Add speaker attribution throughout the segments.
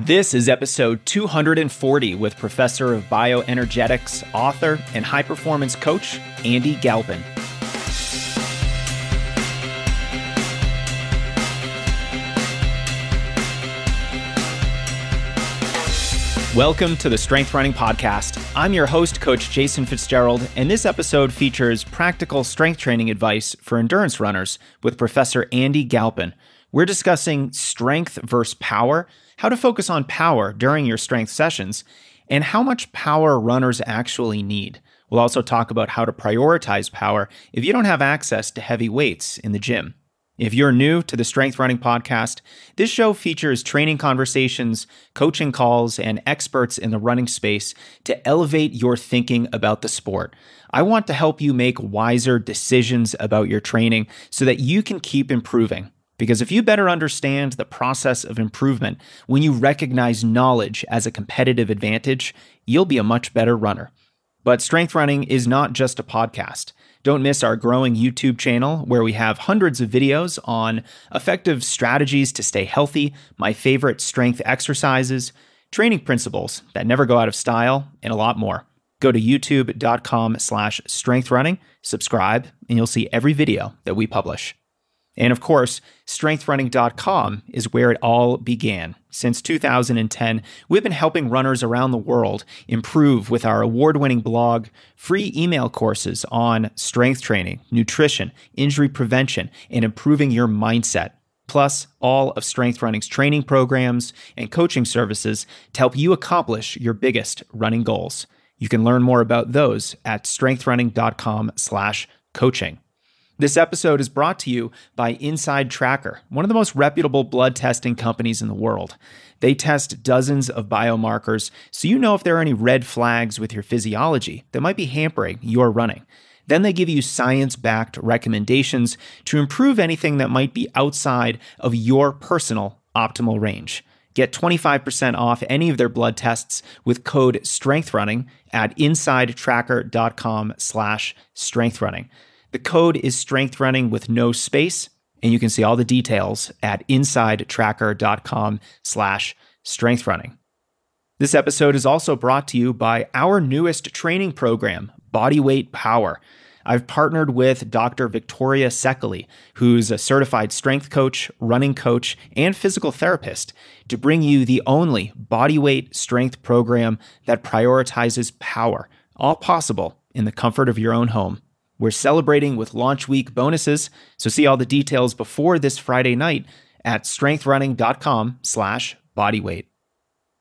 Speaker 1: This is episode 240 with Professor of Bioenergetics, author, and high performance coach, Andy Galpin. Welcome to the Strength Running Podcast. I'm your host, Coach Jason Fitzgerald, and this episode features practical strength training advice for endurance runners with Professor Andy Galpin. We're discussing strength versus power, how to focus on power during your strength sessions, and how much power runners actually need. We'll also talk about how to prioritize power if you don't have access to heavy weights in the gym. If you're new to the Strength Running Podcast, this show features training conversations, coaching calls, and experts in the running space to elevate your thinking about the sport. I want to help you make wiser decisions about your training so that you can keep improving. Because if you better understand the process of improvement when you recognize knowledge as a competitive advantage, you'll be a much better runner. But strength running is not just a podcast. Don't miss our growing YouTube channel where we have hundreds of videos on effective strategies to stay healthy, my favorite strength exercises, training principles that never go out of style, and a lot more. Go to youtube.com slash strengthrunning, subscribe, and you'll see every video that we publish. And of course, strengthrunning.com is where it all began. Since 2010, we've been helping runners around the world improve with our award winning blog, free email courses on strength training, nutrition, injury prevention, and improving your mindset. Plus, all of Strength Running's training programs and coaching services to help you accomplish your biggest running goals. You can learn more about those at strengthrunning.com/coaching. This episode is brought to you by InsideTracker, one of the most reputable blood testing companies in the world. They test dozens of biomarkers so you know if there are any red flags with your physiology that might be hampering your running. Then they give you science backed recommendations to improve anything that might be outside of your personal optimal range. Get 25% off any of their blood tests with code STRENGTHRUNNING at insidetracker.com slash strengthrunning. The code is strength running with no space, and you can see all the details at insidetracker.com slash strength running. This episode is also brought to you by our newest training program, Bodyweight Power. I've partnered with Dr. Victoria Sekely, who's a certified strength coach, running coach, and physical therapist, to bring you the only bodyweight strength program that prioritizes power, all possible in the comfort of your own home. We're celebrating with launch week bonuses, so see all the details before this Friday night at strengthrunning.com slash bodyweight.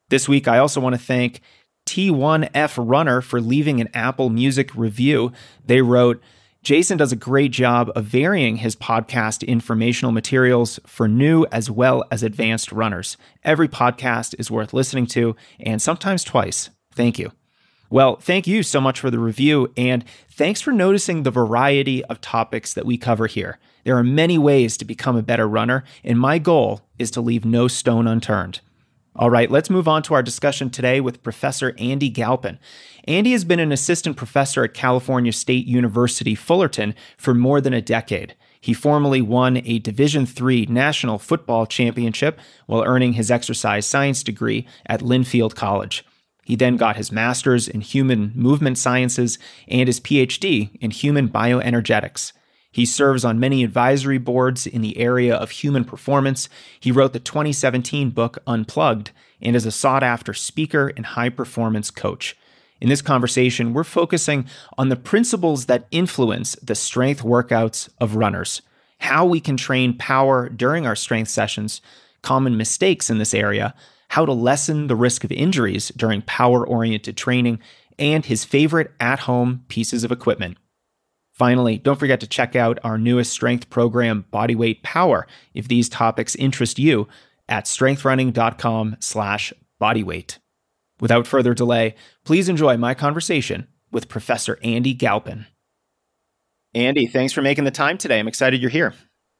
Speaker 1: This week, I also want to thank T1F Runner for leaving an Apple Music review. They wrote, Jason does a great job of varying his podcast informational materials for new as well as advanced runners. Every podcast is worth listening to, and sometimes twice. Thank you. Well, thank you so much for the review, and thanks for noticing the variety of topics that we cover here. There are many ways to become a better runner, and my goal is to leave no stone unturned. All right, let's move on to our discussion today with Professor Andy Galpin. Andy has been an assistant professor at California State University Fullerton for more than a decade. He formerly won a Division III National Football Championship while earning his exercise science degree at Linfield College. He then got his master's in human movement sciences and his PhD in human bioenergetics. He serves on many advisory boards in the area of human performance. He wrote the 2017 book Unplugged and is a sought after speaker and high performance coach. In this conversation, we're focusing on the principles that influence the strength workouts of runners, how we can train power during our strength sessions, common mistakes in this area, how to lessen the risk of injuries during power oriented training, and his favorite at home pieces of equipment. Finally, don't forget to check out our newest strength program, Bodyweight Power, if these topics interest you at strengthrunning.com slash bodyweight. Without further delay, please enjoy my conversation with Professor Andy Galpin. Andy, thanks for making the time today. I'm excited you're here.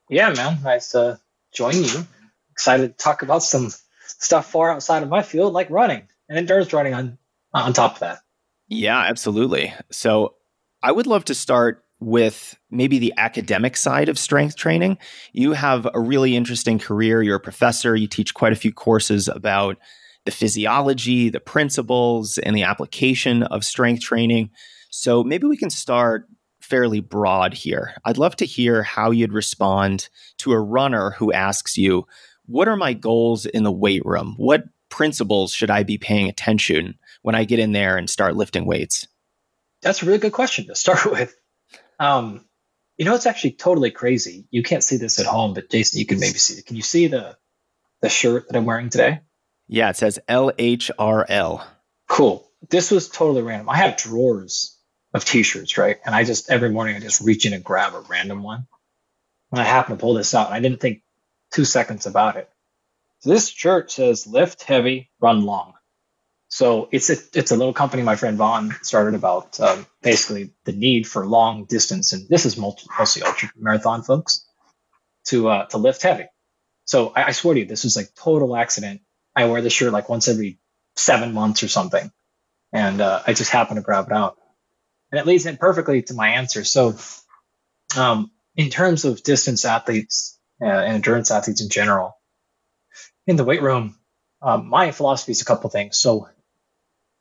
Speaker 2: Yeah, man. Nice to join you. Excited to talk about some stuff far outside of my field, like running and endurance running on on top of that.
Speaker 1: Yeah, absolutely. So I would love to start with maybe the academic side of strength training. You have a really interesting career. You're a professor, you teach quite a few courses about the physiology, the principles, and the application of strength training. So maybe we can start fairly broad here. I'd love to hear how you'd respond to a runner who asks you, What are my goals in the weight room? What principles should I be paying attention when I get in there and start lifting weights?
Speaker 2: That's a really good question to start with. Um, you know, it's actually totally crazy. You can't see this at home, but Jason, you can maybe see it. Can you see the the shirt that I'm wearing today?
Speaker 1: Yeah, it says LHRL.
Speaker 2: Cool. This was totally random. I have drawers of t-shirts, right? And I just every morning I just reach in and grab a random one. And I happen to pull this out, and I didn't think two seconds about it. This shirt says lift heavy, run long. So it's a it's a little company my friend Vaughn started about um, basically the need for long distance, and this is mostly ultra marathon folks to uh, to lift heavy. So I, I swear to you, this was like total accident. I wear this shirt like once every seven months or something, and uh, I just happened to grab it out, and it leads in perfectly to my answer. So, um, in terms of distance athletes and endurance athletes in general, in the weight room, um, my philosophy is a couple things. So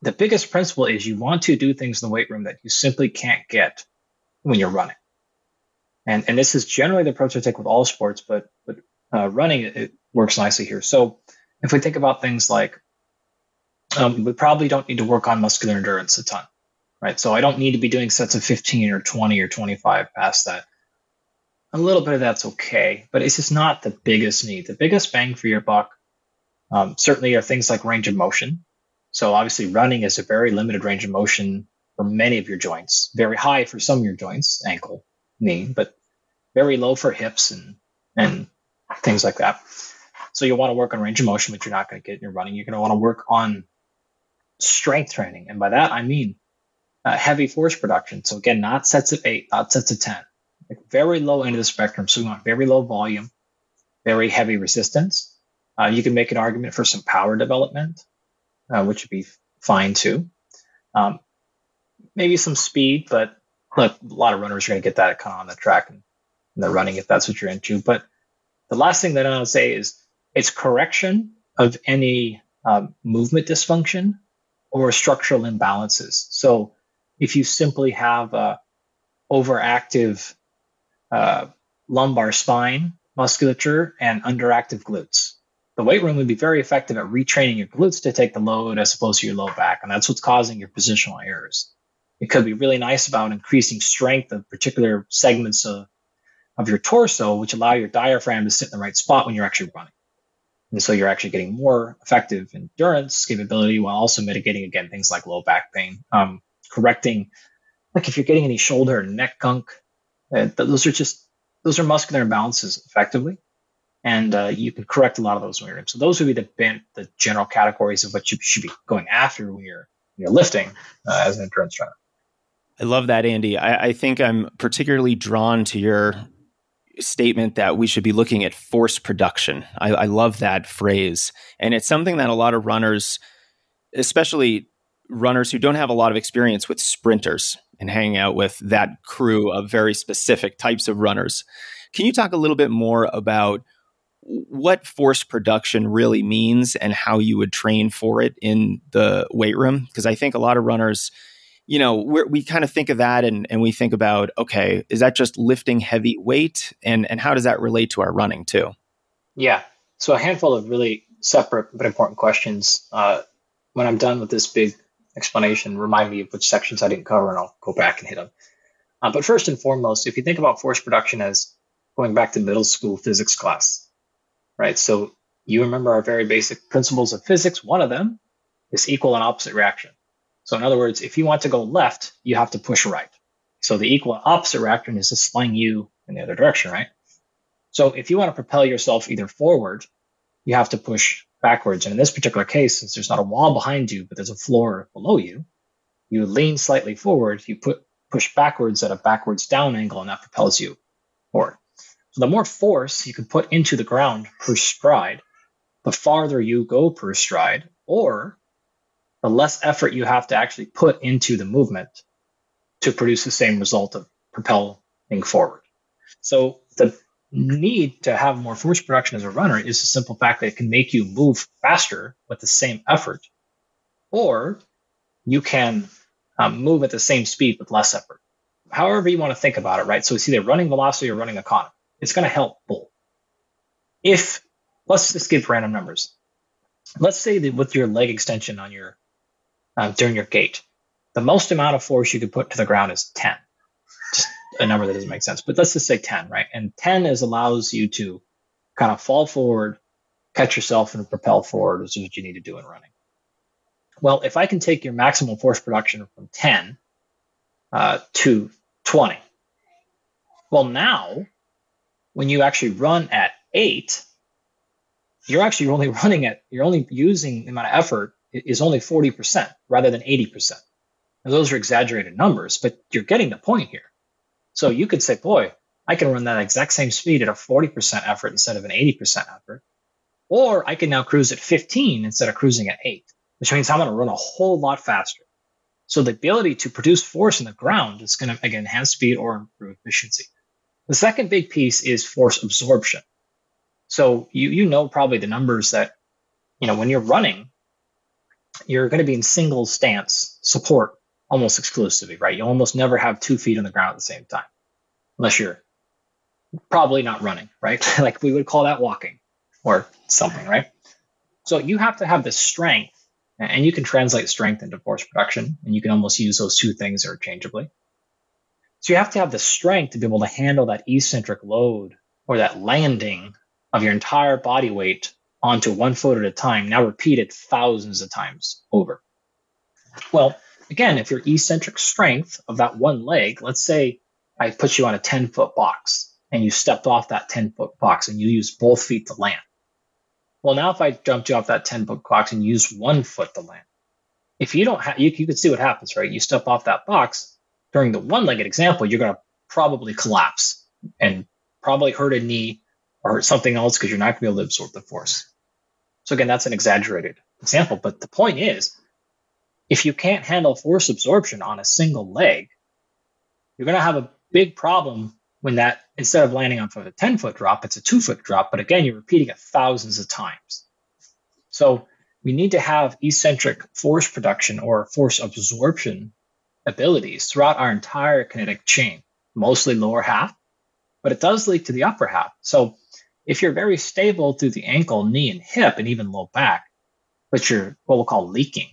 Speaker 2: the biggest principle is you want to do things in the weight room that you simply can't get when you're running. And, and this is generally the approach I take with all sports, but, but uh, running, it, works nicely here. So if we think about things like, um, we probably don't need to work on muscular endurance a ton, right? So I don't need to be doing sets of 15 or 20 or 25 past that. A little bit of that's okay, but it's just not the biggest need. The biggest bang for your buck um, certainly are things like range of motion. So obviously running is a very limited range of motion for many of your joints, very high for some of your joints, ankle, knee, but very low for hips and, and things like that. So you'll want to work on range of motion, but you're not going to get in your running. You're going to want to work on strength training. And by that, I mean uh, heavy force production. So again, not sets of eight, not sets of 10, like very low end of the spectrum. So we want very low volume, very heavy resistance. Uh, you can make an argument for some power development uh, which would be fine too. Um, maybe some speed, but look, a lot of runners are going to get that kind of on the track and, and they're running if that's what you're into. But the last thing that I want to say is it's correction of any um, movement dysfunction or structural imbalances. So if you simply have a overactive uh, lumbar spine musculature and underactive glutes, the weight room would be very effective at retraining your glutes to take the load as opposed to your low back. And that's what's causing your positional errors. It could be really nice about increasing strength of particular segments of, of your torso, which allow your diaphragm to sit in the right spot when you're actually running. And so you're actually getting more effective endurance capability while also mitigating, again, things like low back pain. Um, correcting, like if you're getting any shoulder and neck gunk, uh, those are just, those are muscular imbalances effectively and uh, you can correct a lot of those when you're in. So those would be the the general categories of what you should be going after when you're you're lifting uh, as an endurance runner.
Speaker 1: I love that, Andy. I, I think I'm particularly drawn to your statement that we should be looking at force production. I, I love that phrase, and it's something that a lot of runners, especially runners who don't have a lot of experience with sprinters and hanging out with that crew of very specific types of runners. Can you talk a little bit more about what force production really means and how you would train for it in the weight room. Because I think a lot of runners, you know, we kind of think of that and, and we think about, okay, is that just lifting heavy weight? And, and how does that relate to our running too?
Speaker 2: Yeah. So a handful of really separate but important questions. Uh, when I'm done with this big explanation, remind me of which sections I didn't cover and I'll go back and hit them. Uh, but first and foremost, if you think about force production as going back to middle school physics class, right? So you remember our very basic principles of physics. One of them is equal and opposite reaction. So in other words, if you want to go left, you have to push right. So the equal and opposite reaction is to sling you in the other direction, right? So if you want to propel yourself either forward, you have to push backwards. And in this particular case, since there's not a wall behind you, but there's a floor below you, you lean slightly forward, you put push backwards at a backwards down angle, and that propels you forward. So the more force you can put into the ground per stride, the farther you go per stride, or the less effort you have to actually put into the movement to produce the same result of propelling forward. So the need to have more force production as a runner is the simple fact that it can make you move faster with the same effort, or you can um, move at the same speed with less effort. However, you want to think about it, right? So it's either running velocity or running economy. It's going to help both. If, let's just give random numbers. Let's say that with your leg extension on your, um, during your gait, the most amount of force you could put to the ground is 10. A number that doesn't make sense, but let's just say 10, right? And 10 is allows you to kind of fall forward, catch yourself, and propel forward, which is what you need to do in running. Well, if I can take your maximum force production from 10 uh, to 20, well, now when you actually run at eight, you're actually only running at, you're only using the amount of effort is only 40% rather than 80%. Now, those are exaggerated numbers, but you're getting the point here. So you could say, boy, I can run that exact same speed at a 40% effort instead of an 80% effort. Or I can now cruise at 15 instead of cruising at 8, which means I'm going to run a whole lot faster. So the ability to produce force in the ground is going to, again, enhance speed or improve efficiency. The second big piece is force absorption. So you, you know probably the numbers that, you know, when you're running, you're going to be in single stance support almost exclusively, right? You almost never have two feet on the ground at the same time, unless you're probably not running, right? like we would call that walking or something, right? So you have to have the strength, and you can translate strength into force production, and you can almost use those two things interchangeably. So you have to have the strength to be able to handle that eccentric load or that landing of your entire body weight onto one foot at a time, now repeated thousands of times over. Well, again, if your eccentric strength of that one leg, let's say I put you on a 10 foot box and you stepped off that 10 foot box and you use both feet to land. Well, now if I jumped you off that 10 foot box and use one foot to land, if you don't have, you, you can see what happens, right? You step off that box during the one legged example, you're going to probably collapse and probably hurt a knee or hurt something else because you're not going to be able to absorb the force. So again, that's an exaggerated example, but the point is if you can't handle force absorption on a single leg, you're going to have a big problem when that instead of landing on a 10 foot drop, it's a two foot drop. But again, you're repeating it thousands of times. So we need to have eccentric force production or force absorption abilities throughout our entire kinetic chain, mostly lower half, but it does leak to the upper half. So if you're very stable through the ankle, knee, and hip, and even low back, but you're what we'll call leaking,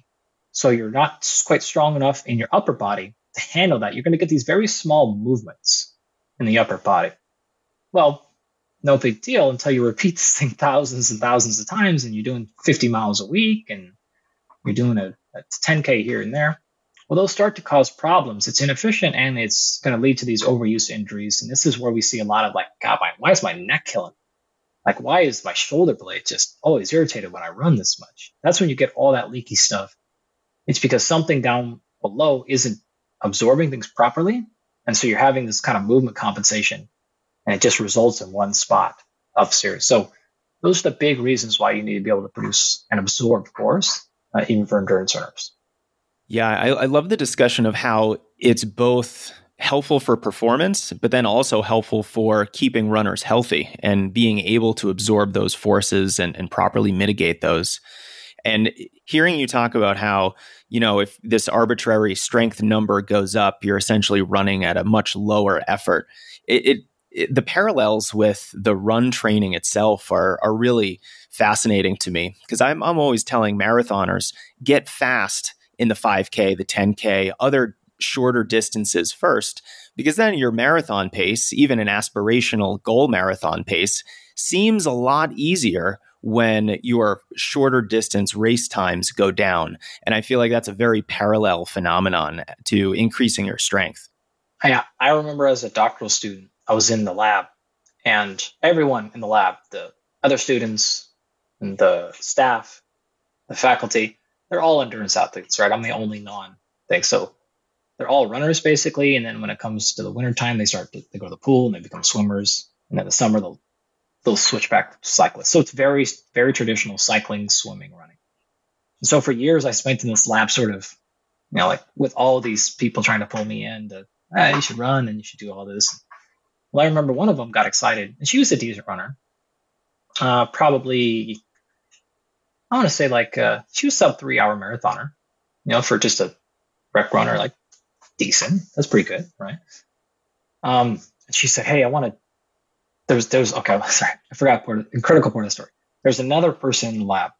Speaker 2: so you're not quite strong enough in your upper body to handle that. You're going to get these very small movements in the upper body. Well, no big deal until you repeat this thing thousands and thousands of times and you're doing 50 miles a week and you're doing a, a 10K here and there. Well, those start to cause problems. It's inefficient and it's going to lead to these overuse injuries. And this is where we see a lot of like, God, why is my neck killing? Like, why is my shoulder blade just always irritated when I run this much? That's when you get all that leaky stuff it's because something down below isn't absorbing things properly. And so you're having this kind of movement compensation and it just results in one spot of series. So those are the big reasons why you need to be able to produce and absorb force, uh, even for endurance runners.
Speaker 1: Yeah, I, I love the discussion of how it's both helpful for performance, but then also helpful for keeping runners healthy and being able to absorb those forces and, and properly mitigate those. And hearing you talk about how, you know, if this arbitrary strength number goes up, you're essentially running at a much lower effort. It, it, it, the parallels with the run training itself are are really fascinating to me because I'm I'm always telling marathoners get fast in the 5k, the 10k, other shorter distances first because then your marathon pace, even an aspirational goal marathon pace, seems a lot easier when your shorter distance race times go down. And I feel like that's a very parallel phenomenon to increasing your strength.
Speaker 2: Yeah, I remember as a doctoral student, I was in the lab, and everyone in the lab, the other students and the staff, the faculty, they're all endurance athletes, right? I'm the only non thing. So they're all runners basically. And then when it comes to the wintertime, they start to they go to the pool and they become swimmers. And then the summer they'll they'll switch back to cyclists. So it's very, very traditional cycling, swimming, running. And so for years, I spent in this lab sort of, you know, like with all these people trying to pull me in to, ah, you should run and you should do all this. Well, I remember one of them got excited, and she was a decent runner. Uh, probably, I want to say like uh, she was sub three hour marathoner. You know, for just a rec runner, like decent. That's pretty good, right? Um, she said, "Hey, I want to." There was, there was. Okay, sorry, I forgot part of, critical part of the story. There's another person in the lab,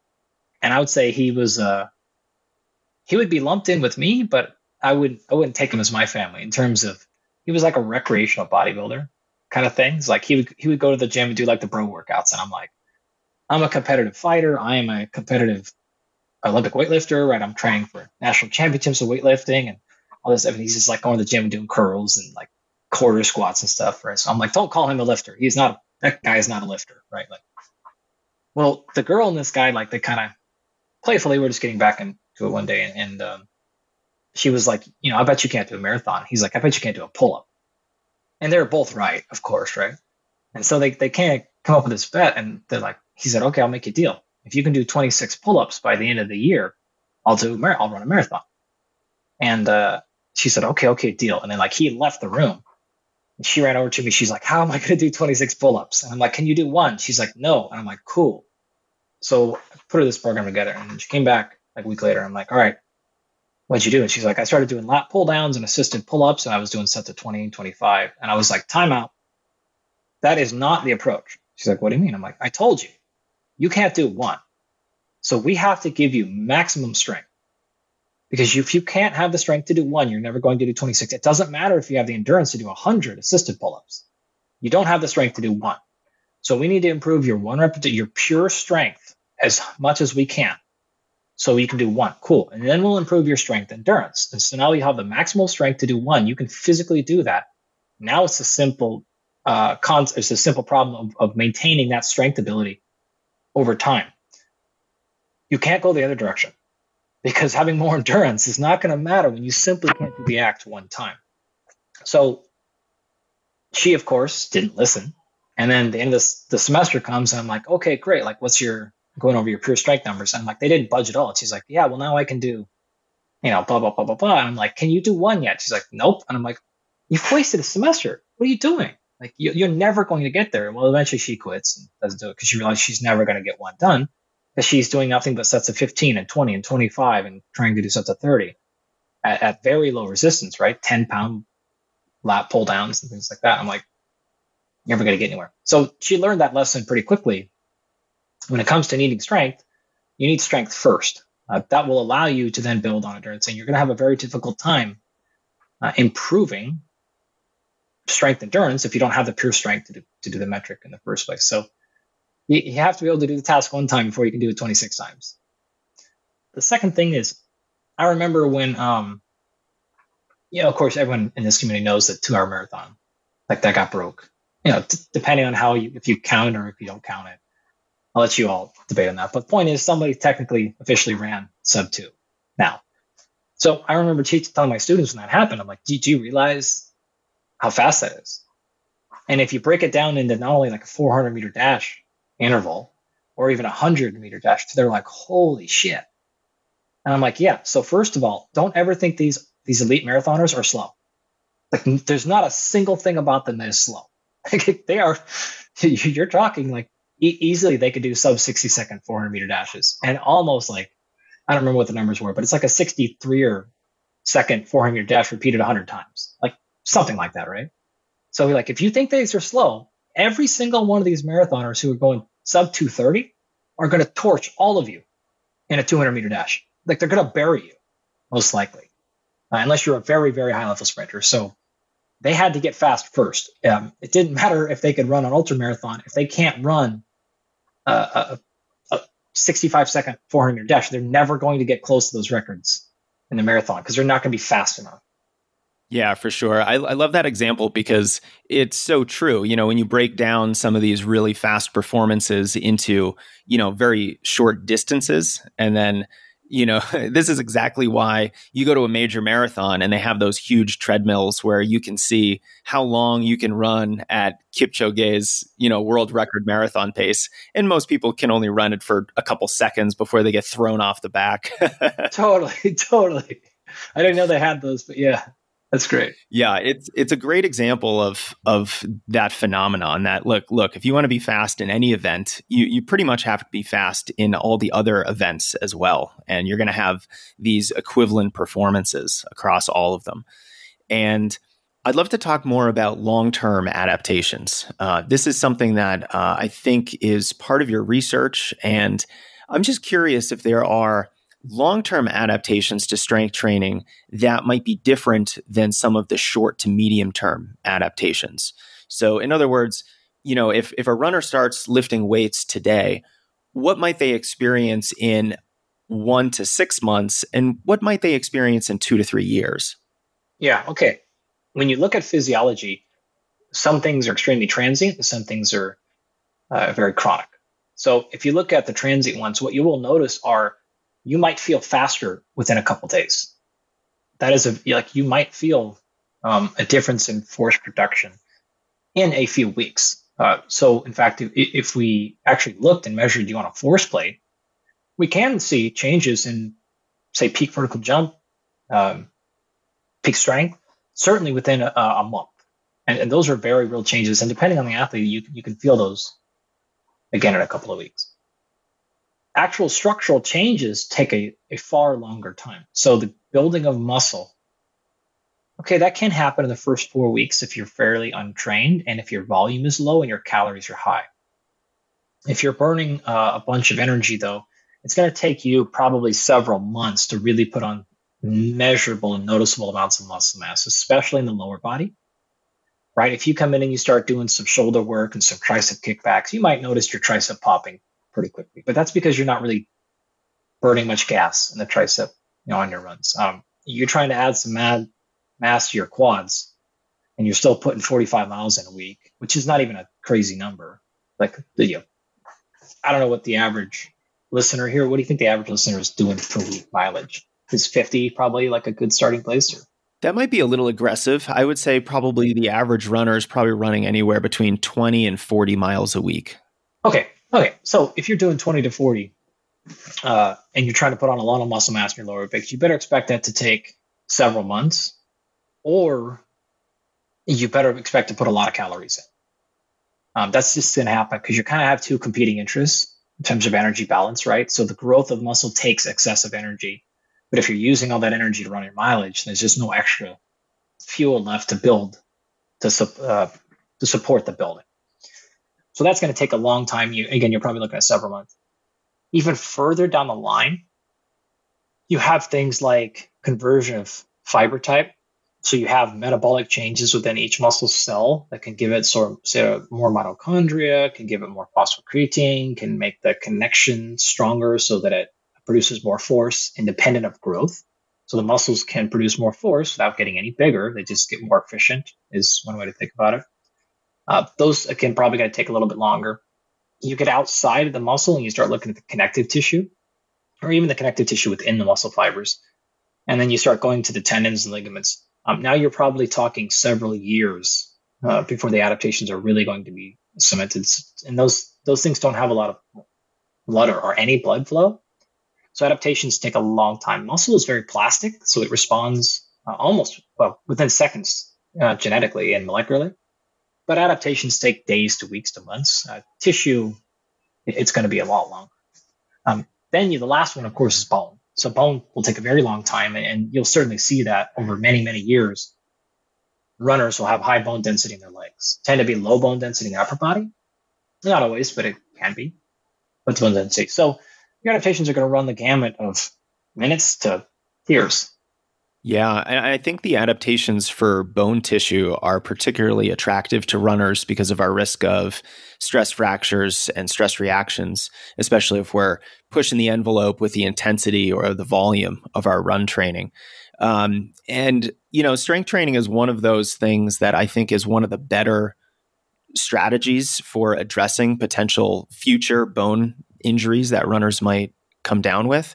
Speaker 2: and I would say he was. Uh, he would be lumped in with me, but I would I wouldn't take him as my family in terms of he was like a recreational bodybuilder kind of things. Like he would he would go to the gym and do like the bro workouts, and I'm like, I'm a competitive fighter. I am a competitive Olympic weightlifter, right? I'm training for national championships of weightlifting and all this stuff. And he's just like going to the gym and doing curls and like quarter squats and stuff, right? So I'm like, don't call him a lifter. He's not that guy is not a lifter, right? Like, well, the girl and this guy, like they kind of playfully were just getting back into it one day, and, and um, she was like, you know, I bet you can't do a marathon. He's like, I bet you can't do a pull up. And they're both right, of course, right? And so they, they can't come up with this bet. And they're like, he said, okay, I'll make you a deal. If you can do 26 pull ups by the end of the year, I'll do, I'll run a marathon. And uh, she said, okay, okay, deal. And then like he left the room. She ran over to me. She's like, how am I going to do 26 pull ups? And I'm like, can you do one? She's like, no. And I'm like, cool. So I put her this program together. And she came back like a week later. I'm like, all right, what'd you do? And she's like, I started doing lat pull downs and assisted pull ups, and I was doing sets of 20 and 25. And I was like, timeout. That is not the approach. She's like, what do you mean? I'm like, I told you, you can't do one. So we have to give you maximum strength. Because if you can't have the strength to do one, you're never going to do 26. It doesn't matter if you have the endurance to do 100 assisted pull ups. You don't have the strength to do one. So we need to improve your one repetition, your pure strength as much as we can. So you can do one. Cool. And then we'll improve your strength endurance. And so now you have the maximal strength to do one. You can physically do that. Now it's a simple uh, con- it's a simple problem of, of maintaining that strength ability over time. You can't go the other direction because having more endurance is not going to matter when you simply can't do the act one time. So she, of course, didn't listen. And then the end of the, semester comes, and I'm like, okay, great. Like, what's your going over your pure strength numbers. I'm like, they didn't budge at all. And she's like, yeah, well, now I can do, you know, blah, blah, blah, blah, blah. And I'm like, can you do one yet? She's like, nope. And I'm like, you've wasted a semester. What are you doing? Like, you, are never going to get there. Well, eventually she quits and doesn't do it because she realizes she's never going to get one done because she's doing nothing but sets of 15 and 20 and 25 and trying to do sets of 30 at, at very low resistance, right? 10 pound lat pull downs and things like that. I'm like, you're never going to get anywhere. So she learned that lesson pretty quickly when it comes to needing strength, you need strength first. Uh, that will allow you to then build on endurance. And you're going to have a very difficult time uh, improving strength endurance if you don't have the pure strength to do, to do the metric in the first place. So you, you have to be able to do the task one time before you can do it 26 times. The second thing is, I remember when, um, you know, of course, everyone in this community knows that two hour marathon, like that got broke. You know, t- depending on how you, if you count or if you don't count it. I'll let you all debate on that. But the point is, somebody technically officially ran sub two now. So I remember teaching telling my students when that happened, I'm like, do, do you realize how fast that is? And if you break it down into not only like a 400 meter dash interval or even a 100 meter dash, they're like, holy shit. And I'm like, yeah. So first of all, don't ever think these these elite marathoners are slow. Like, there's not a single thing about them that is slow. they are. You're talking like e- easily they could do sub 60 second 400 meter dashes and almost like I don't remember what the numbers were, but it's like a 63 or second 400 meter dash repeated 100 times, like something like that, right? So like if you think these are slow, every single one of these marathoners who are going sub 230 are going to torch all of you in a 200 meter dash. Like they're going to bury you, most likely, uh, unless you're a very very high level sprinter. So they had to get fast first. Um, it didn't matter if they could run an ultra marathon if they can't run a, a 65 second 400 meter dash, they're never going to get close to those records in the marathon because they're not going to be fast enough.
Speaker 1: Yeah, for sure. I, I, love that example because it's so true. You know, when you break down some of these really fast performances into, you know, very short distances and then you know, this is exactly why you go to a major marathon and they have those huge treadmills where you can see how long you can run at Kipchoge's, you know, world record marathon pace. And most people can only run it for a couple seconds before they get thrown off the back.
Speaker 2: totally, totally. I didn't know they had those, but yeah. That's great.
Speaker 1: Yeah, it's it's a great example of of that phenomenon. That look, look, if you want to be fast in any event, you you pretty much have to be fast in all the other events as well, and you're going to have these equivalent performances across all of them. And I'd love to talk more about long term adaptations. Uh, this is something that uh, I think is part of your research, and I'm just curious if there are long term adaptations to strength training that might be different than some of the short to medium term adaptations. So, in other words, you know, if, if a runner starts lifting weights today, what might they experience in one to six months, and what might they experience in two to three years?
Speaker 2: Yeah, okay. When you look at physiology, some things are extremely transient, and some things are uh, very chronic. So, if you look at the transient ones, what you will notice are you might feel faster within a couple days. That is a like you might feel um, a difference in force production in a few weeks. Uh, so, in fact, if, if, we actually looked and measured you on a force plate, we can see changes in, say, peak vertical jump, um, peak strength, certainly within a, a month. And, and, those are very real changes. And depending on the athlete, you, you can feel those again in a couple of weeks actual structural changes take a, a far longer time. So the building of muscle, okay, that can happen in the first four weeks if you're fairly untrained and if your volume is low and your calories are high. If you're burning uh, a bunch of energy, though, it's going to take you probably several months to really put on measurable and noticeable amounts of muscle mass, especially in the lower body. Right? If you come in and you start doing some shoulder work and some tricep kickbacks, you might notice your tricep popping pretty quickly. But that's because you're not really burning much gas in the tricep, you know, on your runs. Um, you're trying to add some mad mass to your quads, and you're still putting 45 miles in a week, which is not even a crazy number. Like, you know, I don't know what the average listener here. What do you think the average listener is doing per week mileage? Is 50 probably like a good starting place? Or?
Speaker 1: That might be a little aggressive. I would say probably the average runner is probably running anywhere between 20 and 40 miles a week.
Speaker 2: Okay, Okay, so if you're doing 20 to 40 uh, and you're trying to put on a lot of muscle mass in your lower pecs, you better expect that to take several months, or you better expect to put a lot of calories in. Um, that's just going to happen because you kind of have two competing interests in terms of energy balance, right? So the growth of muscle takes excessive energy, but if you're using all that energy to run your mileage, there's just no extra fuel left to build to uh, to support the building. So that's going to take a long time. You again, you're probably looking at several months. Even further down the line, you have things like conversion of fiber type. So you have metabolic changes within each muscle cell that can give it sort of say more mitochondria, can give it more phosphocreatine, can make the connection stronger so that it produces more force independent of growth. So the muscles can produce more force without getting any bigger. They just get more efficient is one way to think about it. Uh, those again probably going to take a little bit longer. You get outside of the muscle and you start looking at the connective tissue, or even the connective tissue within the muscle fibers, and then you start going to the tendons and ligaments. Um, now you're probably talking several years uh, before the adaptations are really going to be cemented, and those those things don't have a lot of blood or, or any blood flow. So adaptations take a long time. Muscle is very plastic, so it responds uh, almost well within seconds uh, genetically and molecularly but adaptations take days to weeks to months. Uh, tissue, it's going to be a lot longer. Um, then you, the last one, of course, is bone. So bone will take a very long time, and you'll certainly see that over many, many years. Runners will have high bone density in their legs, tend to be low bone density in the upper body. Not always, but it can be. But bone density. So your adaptations are going to run the gamut of minutes to years.
Speaker 1: Yeah, I think the adaptations for bone tissue are particularly attractive to runners because of our risk of stress fractures and stress reactions, especially if we're pushing the envelope with the intensity or the volume of our run training. Um, and, you know, strength training is one of those things that I think is one of the better strategies for addressing potential future bone injuries that runners might come down with.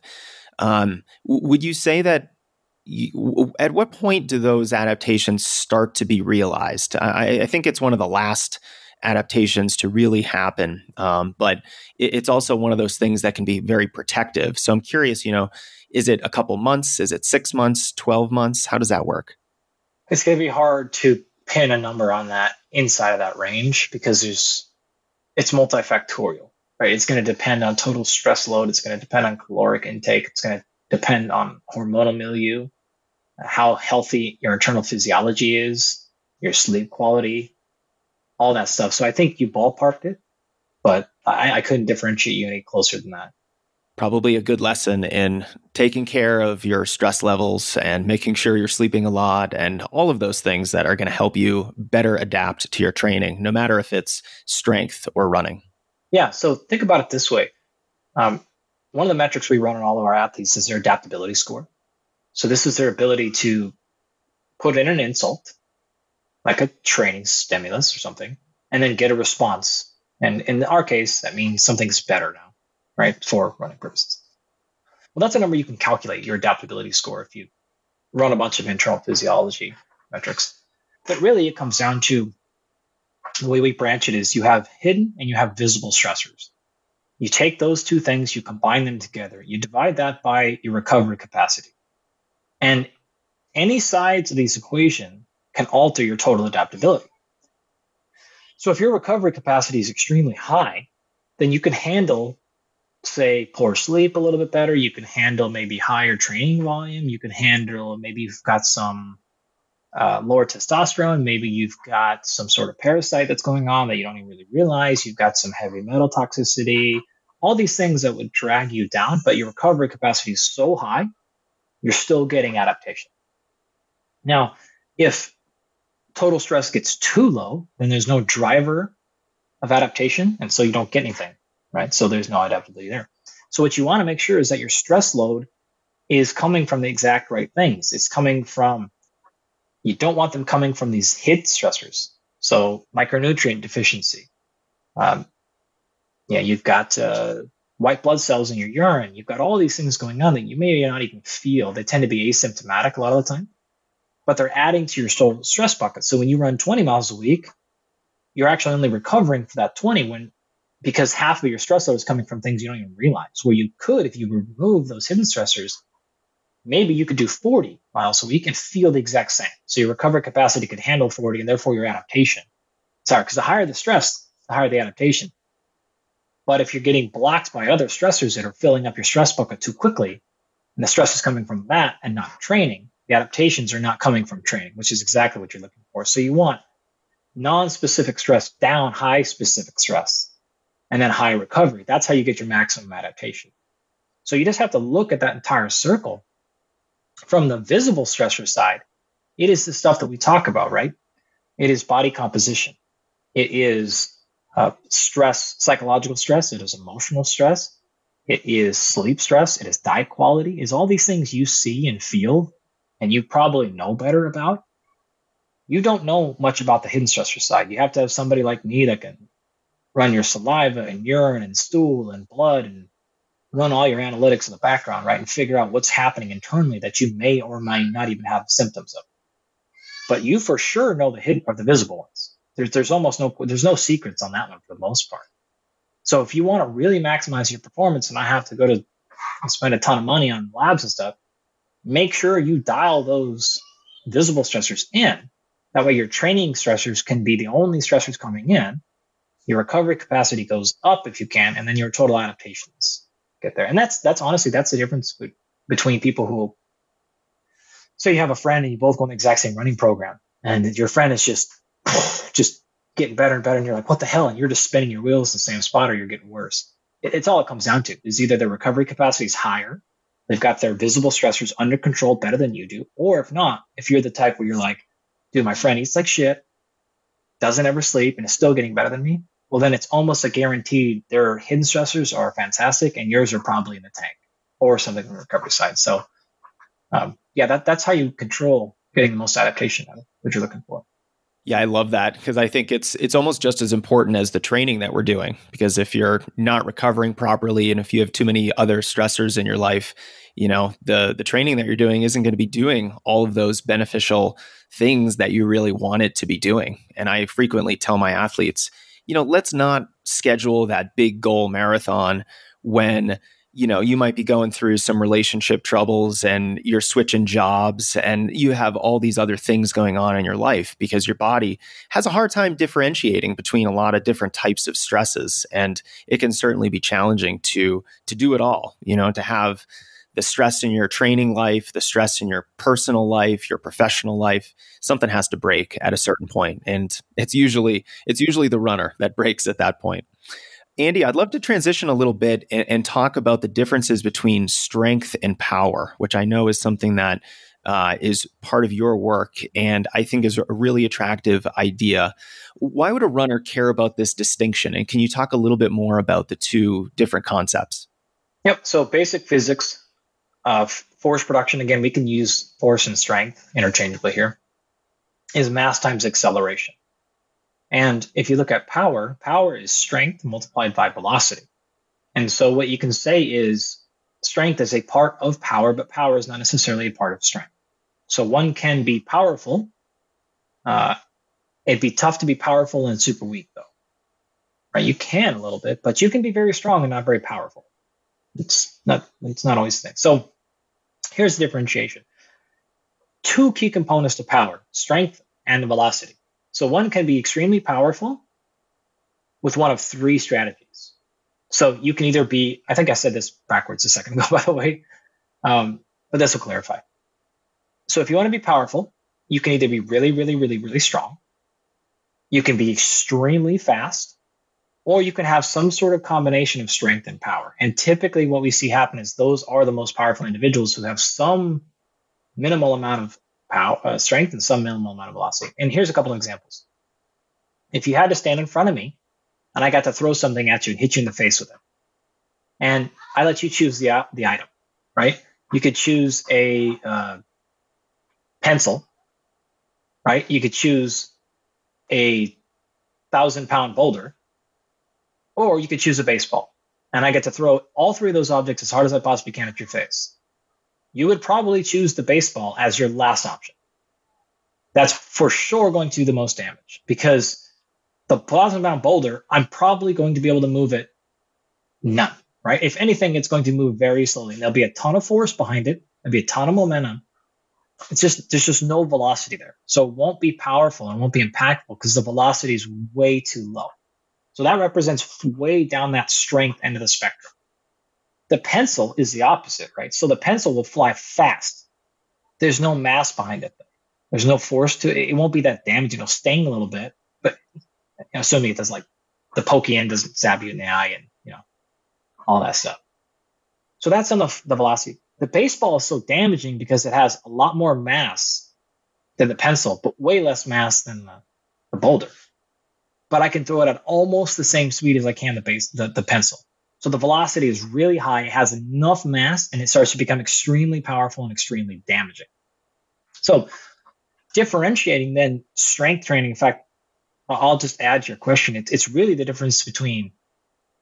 Speaker 1: Um, would you say that at what point do those adaptations start to be realized? I, I, think it's one of the last adaptations to really happen, um, but it, it's also one of those things that can be very protective. So I'm curious, you know, is it a couple months? Is it six months, 12 months? How does that work?
Speaker 2: It's going to be hard to pin a number on that inside of that range because there's it's multifactorial, right? It's going to depend on total stress load. It's going to depend on caloric intake. It's going to depend on hormonal milieu, how healthy your internal physiology is, your sleep quality, all that stuff. So I think you ballparked it, but I, I couldn't differentiate you any closer than that
Speaker 1: probably a good lesson in taking care of your stress levels and making sure you're sleeping a lot and all of those things that are going to help you better adapt to your training, no matter if it's strength or running.
Speaker 2: Yeah. So think about it this way. Um, one of the metrics we run on all of our athletes is their adaptability score. So this is their ability to put in an insult, like a training stimulus or something, and then get a response. And in our case, that means something's better now right, for running purposes. Well, that's a number you can calculate your adaptability score if you run a bunch of internal physiology metrics. But really, it comes down to the way we branch it is you have hidden and you have visible stressors. You take those two things, you combine them together, you divide that by your recovery capacity. And any sides of this equation can alter your total adaptability. So if your recovery capacity is extremely high, then you can handle say poor sleep a little bit better. You can handle maybe higher training volume. You can handle maybe you've got some uh, lower testosterone. Maybe you've got some sort of parasite that's going on that you don't even really realize. You've got some heavy metal toxicity. All these things that would drag you down, but your recovery capacity is so high, you're still getting adaptation. Now, if total stress gets too low, then there's no driver of adaptation, and so you don't get anything right? So there's no adaptability there. So what you want to make sure is that your stress load is coming from the exact right things. It's coming from, you don't want them coming from these hit stressors. So micronutrient deficiency. Um, yeah, you've got uh, white blood cells in your urine. You've got all these things going on that you may not even feel. They tend to be asymptomatic a lot of the time, but they're adding to your stress bucket. So when you run 20 miles a week, you're actually only recovering for that 20 when because half of your stress load is coming from things you don't even realize. Where you could, if you remove those hidden stressors, maybe you could do 40 miles a week and feel the exact same. So your recovery capacity could handle 40 and therefore your adaptation. Sorry, because the higher the stress, the higher the adaptation. But if you're getting blocked by other stressors that are filling up your stress bucket too quickly, and the stress is coming from that and not training, the adaptations are not coming from training, which is exactly what you're looking for. So you want non-specific stress down high specific stress and then high recovery. That's how you get your maximum adaptation. So you just have to look at that entire circle. From the visible stressor side, it is the stuff that we talk about, right? It is body composition. It is uh, stress, psychological stress. It is emotional stress. It is sleep stress. It is diet quality. Is all these things you see and feel and you probably know better about. You don't know much about the hidden stressor side. You have to have somebody like me that can run your saliva and urine and stool and blood and run all your analytics in the background, right? And figure out what's happening internally that you may or may not even have symptoms of. But you for sure know the hidden or the visible ones. There's there's almost no there's no secrets on that one for the most part. So if you want to really maximize your performance and I have to go to spend a ton of money on labs and stuff, make sure you dial those visible stressors in. That way your training stressors can be the only stressors coming in your recovery capacity goes up if you can, and then your total adaptations get there. And that's that's honestly that's the difference between people who say you have a friend and you both go on the exact same running program, and your friend is just just getting better and better, and you're like, what the hell? And you're just spinning your wheels in the same spot, or you're getting worse. It, it's all it comes down to is either their recovery capacity is higher, they've got their visible stressors under control better than you do, or if not, if you're the type where you're like, dude, my friend eats like shit, doesn't ever sleep, and is still getting better than me, well, then it's almost a guaranteed their hidden stressors are fantastic and yours are probably in the tank or something on the recovery side. So, um, yeah, that, that's how you control getting the most adaptation out of what you're looking for.
Speaker 1: Yeah, I love that because I think it's it's almost just as important as the training that we're doing. Because if you're not recovering properly and if you have too many other stressors in your life, you know the the training that you're doing isn't going to be doing all of those beneficial things that you really want it to be doing. And I frequently tell my athletes, you know, let's not schedule that big goal marathon when you know, you might be going through some relationship troubles and you're switching jobs and you have all these other things going on in your life because your body has a hard time differentiating between a lot of different types of stresses. And it can certainly be challenging to, to do it all, you know, to have the stress in your training life, the stress in your personal life, your professional life, something has to break at a certain. And it's usually, it's usually the runner that breaks at that point. Andy, I'd love to transition a little bit and, and, talk about the differences between strength and power, which I know is something that uh, is part of your work and I think is a really attractive idea. Why would a runner care about this distinction? And can you talk a little bit more about the two different concepts?
Speaker 2: Yep. So, basic physics, uh, force production, again, we can use force and strength interchangeably here, is mass times acceleration. And if you look at power, power is strength multiplied by velocity. And so what you can say is strength is a part of power, but power is not necessarily a part of strength. So one can be powerful. Uh, it'd be tough to be powerful and super weak, though. Right? You can a little bit, but you can be very strong and not very powerful. It's not. It's not always the thing. So here's the differentiation. Two key components to power: strength and velocity. So one can be extremely powerful with one of three strategies. So you can either be, I think I said this backwards a second ago, by the way, um, but this will clarify. So if you want to be powerful, you can either be really, really, really, really strong, you can be extremely fast, or you can have some sort of combination of strength and power. And typically, what we see happen is those are the most powerful individuals who have some minimal amount of power, uh, strength and some minimal amount of velocity. And here's a couple of examples. If you had to stand in front of me and I got to throw something at you and hit you in the face with it, and I let you choose the, uh, the item, right? You could choose a uh, pencil, right? You could choose a thousand pound boulder, or you could choose a baseball. And I get to throw all three of those objects as hard as I possibly can at your face you would probably choose the baseball as your last option. That's for sure going to do the most damage because the plasma bound boulder, I'm probably going to be able to move it none, right? If anything, it's going to move very slowly. There'll be a ton of force behind it. There'll be a ton of momentum. It's just, there's just no velocity there. So it won't be powerful and won't be impactful because the velocity is way too low. So that represents way down that strength end of the spectrum. The pencil is the opposite, right? So the pencil will fly fast. There's no mass behind it. There's no force to it. It won't be that damaging. It'll sting a little bit, but you know, assuming it doesn't like the pokey end doesn't stab you in the eye and you know all that stuff. So that's on the, the velocity. The baseball is so damaging because it has a lot more mass than the pencil, but way less mass than the, the boulder. But I can throw it at almost the same speed as I can the base the, the pencil. So the velocity is really high, it has enough mass, and it starts to become extremely powerful and extremely damaging. So differentiating then strength training, in fact, I'll just add to your question. It's, it's really the difference between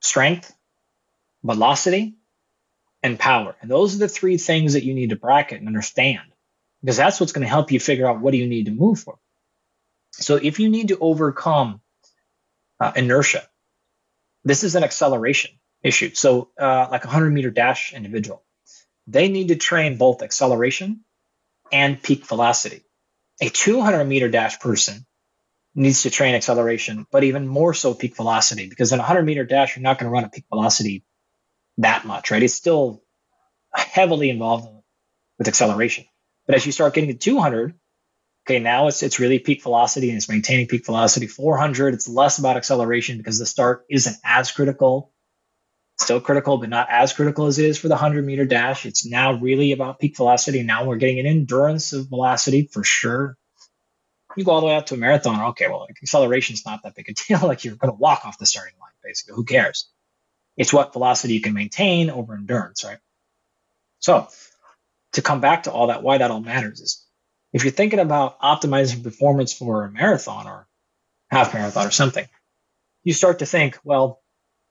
Speaker 2: strength, velocity, and power. And those are the three things that you need to bracket and understand because that's what's going to help you figure out what do you need to move for. So if you need to overcome uh, inertia, this is an acceleration issue. So, uh, like a 100 meter dash individual, they need to train both acceleration and peak velocity. A 200 meter dash person needs to train acceleration, but even more so peak velocity, because in a 100 meter dash, you're not going to run at peak velocity that much, right? It's still heavily involved with acceleration. But as you start getting to 200, okay, now it's it's really peak velocity and it's maintaining peak velocity. 400, it's less about acceleration because the start isn't as critical still critical, but not as critical as it is for the 100 meter dash. It's now really about peak velocity. Now we're getting an endurance of velocity for sure. You go all the way out to a marathon. Okay, well, like acceleration is not that big a deal. like you're going to walk off the starting line, basically. Who cares? It's what velocity you can maintain over endurance, right? So to come back to all that, why that all matters is if you're thinking about optimizing performance for a marathon or half marathon or something, you start to think, well,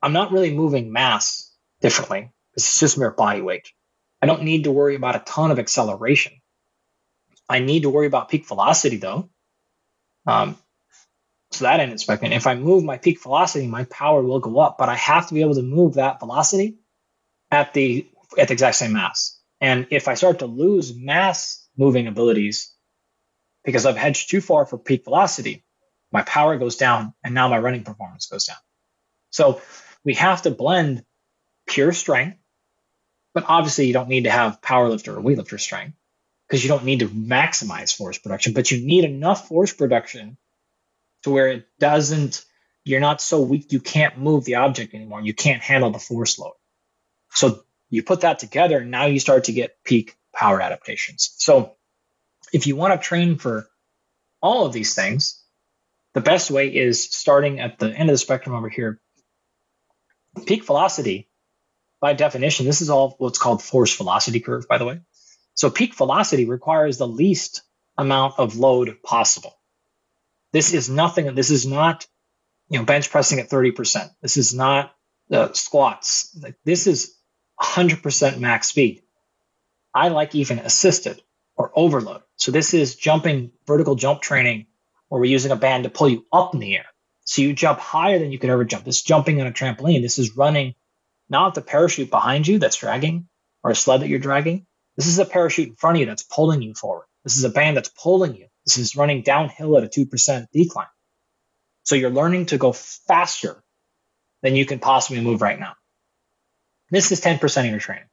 Speaker 2: I'm not really moving mass differently. It's just mere body weight. I don't need to worry about a ton of acceleration. I need to worry about peak velocity though. Um, so that end inspection, if I move my peak velocity, my power will go up, but I have to be able to move that velocity at the at the exact same mass. And if I start to lose mass moving abilities because I've hedged too far for peak velocity, my power goes down and now my running performance goes down. So we have to blend pure strength, but obviously you don't need to have power lifter or weightlifter strength because you don't need to maximize force production, but you need enough force production to where it doesn't, you're not so weak you can't move the object anymore. You can't handle the force load. So you put that together, and now you start to get peak power adaptations. So if you want to train for all of these things, the best way is starting at the end of the spectrum over here. Peak velocity, by definition, this is all what's called force velocity curve, by the way. So peak velocity requires the least amount of load possible. This is nothing. This is not, you know, bench pressing at 30%. This is not the squats. This is 100% max speed. I like even assisted or overload. So this is jumping vertical jump training where we're using a band to pull you up in the air. So you jump higher than you could ever jump. This jumping on a trampoline. This is running not the parachute behind you that's dragging or a sled that you're dragging. This is a parachute in front of you that's pulling you forward. This is a band that's pulling you. This is running downhill at a 2% decline. So you're learning to go faster than you can possibly move right now. This is 10% of your training,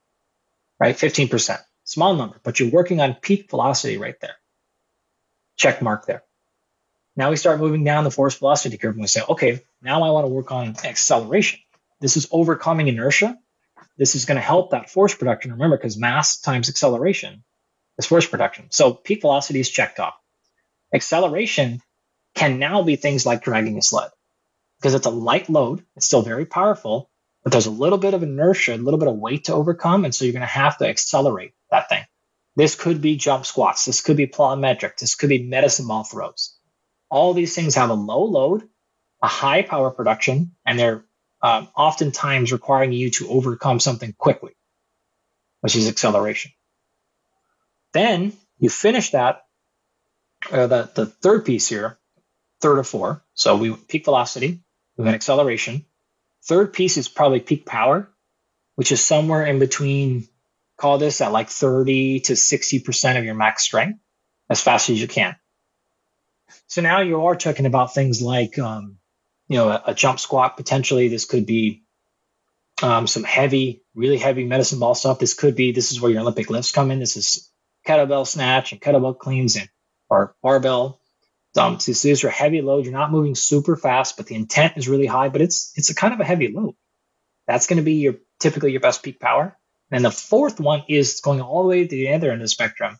Speaker 2: right? 15%. Small number, but you're working on peak velocity right there. Check mark there. Now we start moving down the force velocity curve and we say, okay, now I want to work on acceleration. This is overcoming inertia. This is going to help that force production. Remember, because mass times acceleration is force production. So peak velocity is checked off. Acceleration can now be things like dragging a sled because it's a light load. It's still very powerful, but there's a little bit of inertia, a little bit of weight to overcome. And so you're going to have to accelerate that thing. This could be jump squats. This could be plyometric. This could be medicine ball throws. All these things have a low load, a high power production, and they're um, oftentimes requiring you to overcome something quickly, which is acceleration. Then you finish that, uh, the, the third piece here, third of four. So we peak velocity, we have acceleration. Third piece is probably peak power, which is somewhere in between, call this at like 30 to 60% of your max strength as fast as you can. So now you are talking about things like, um, you know, a, a, jump squat potentially. This could be um, some heavy, really heavy medicine ball stuff. This could be, this is where your Olympic lifts come in. This is kettlebell snatch and kettlebell cleans and or barbell um, so these are heavy loads. You're not moving super fast, but the intent is really high. But it's it's a kind of a heavy load. That's going to be your typically your best peak power. And the fourth one is going all the way to the other end of the spectrum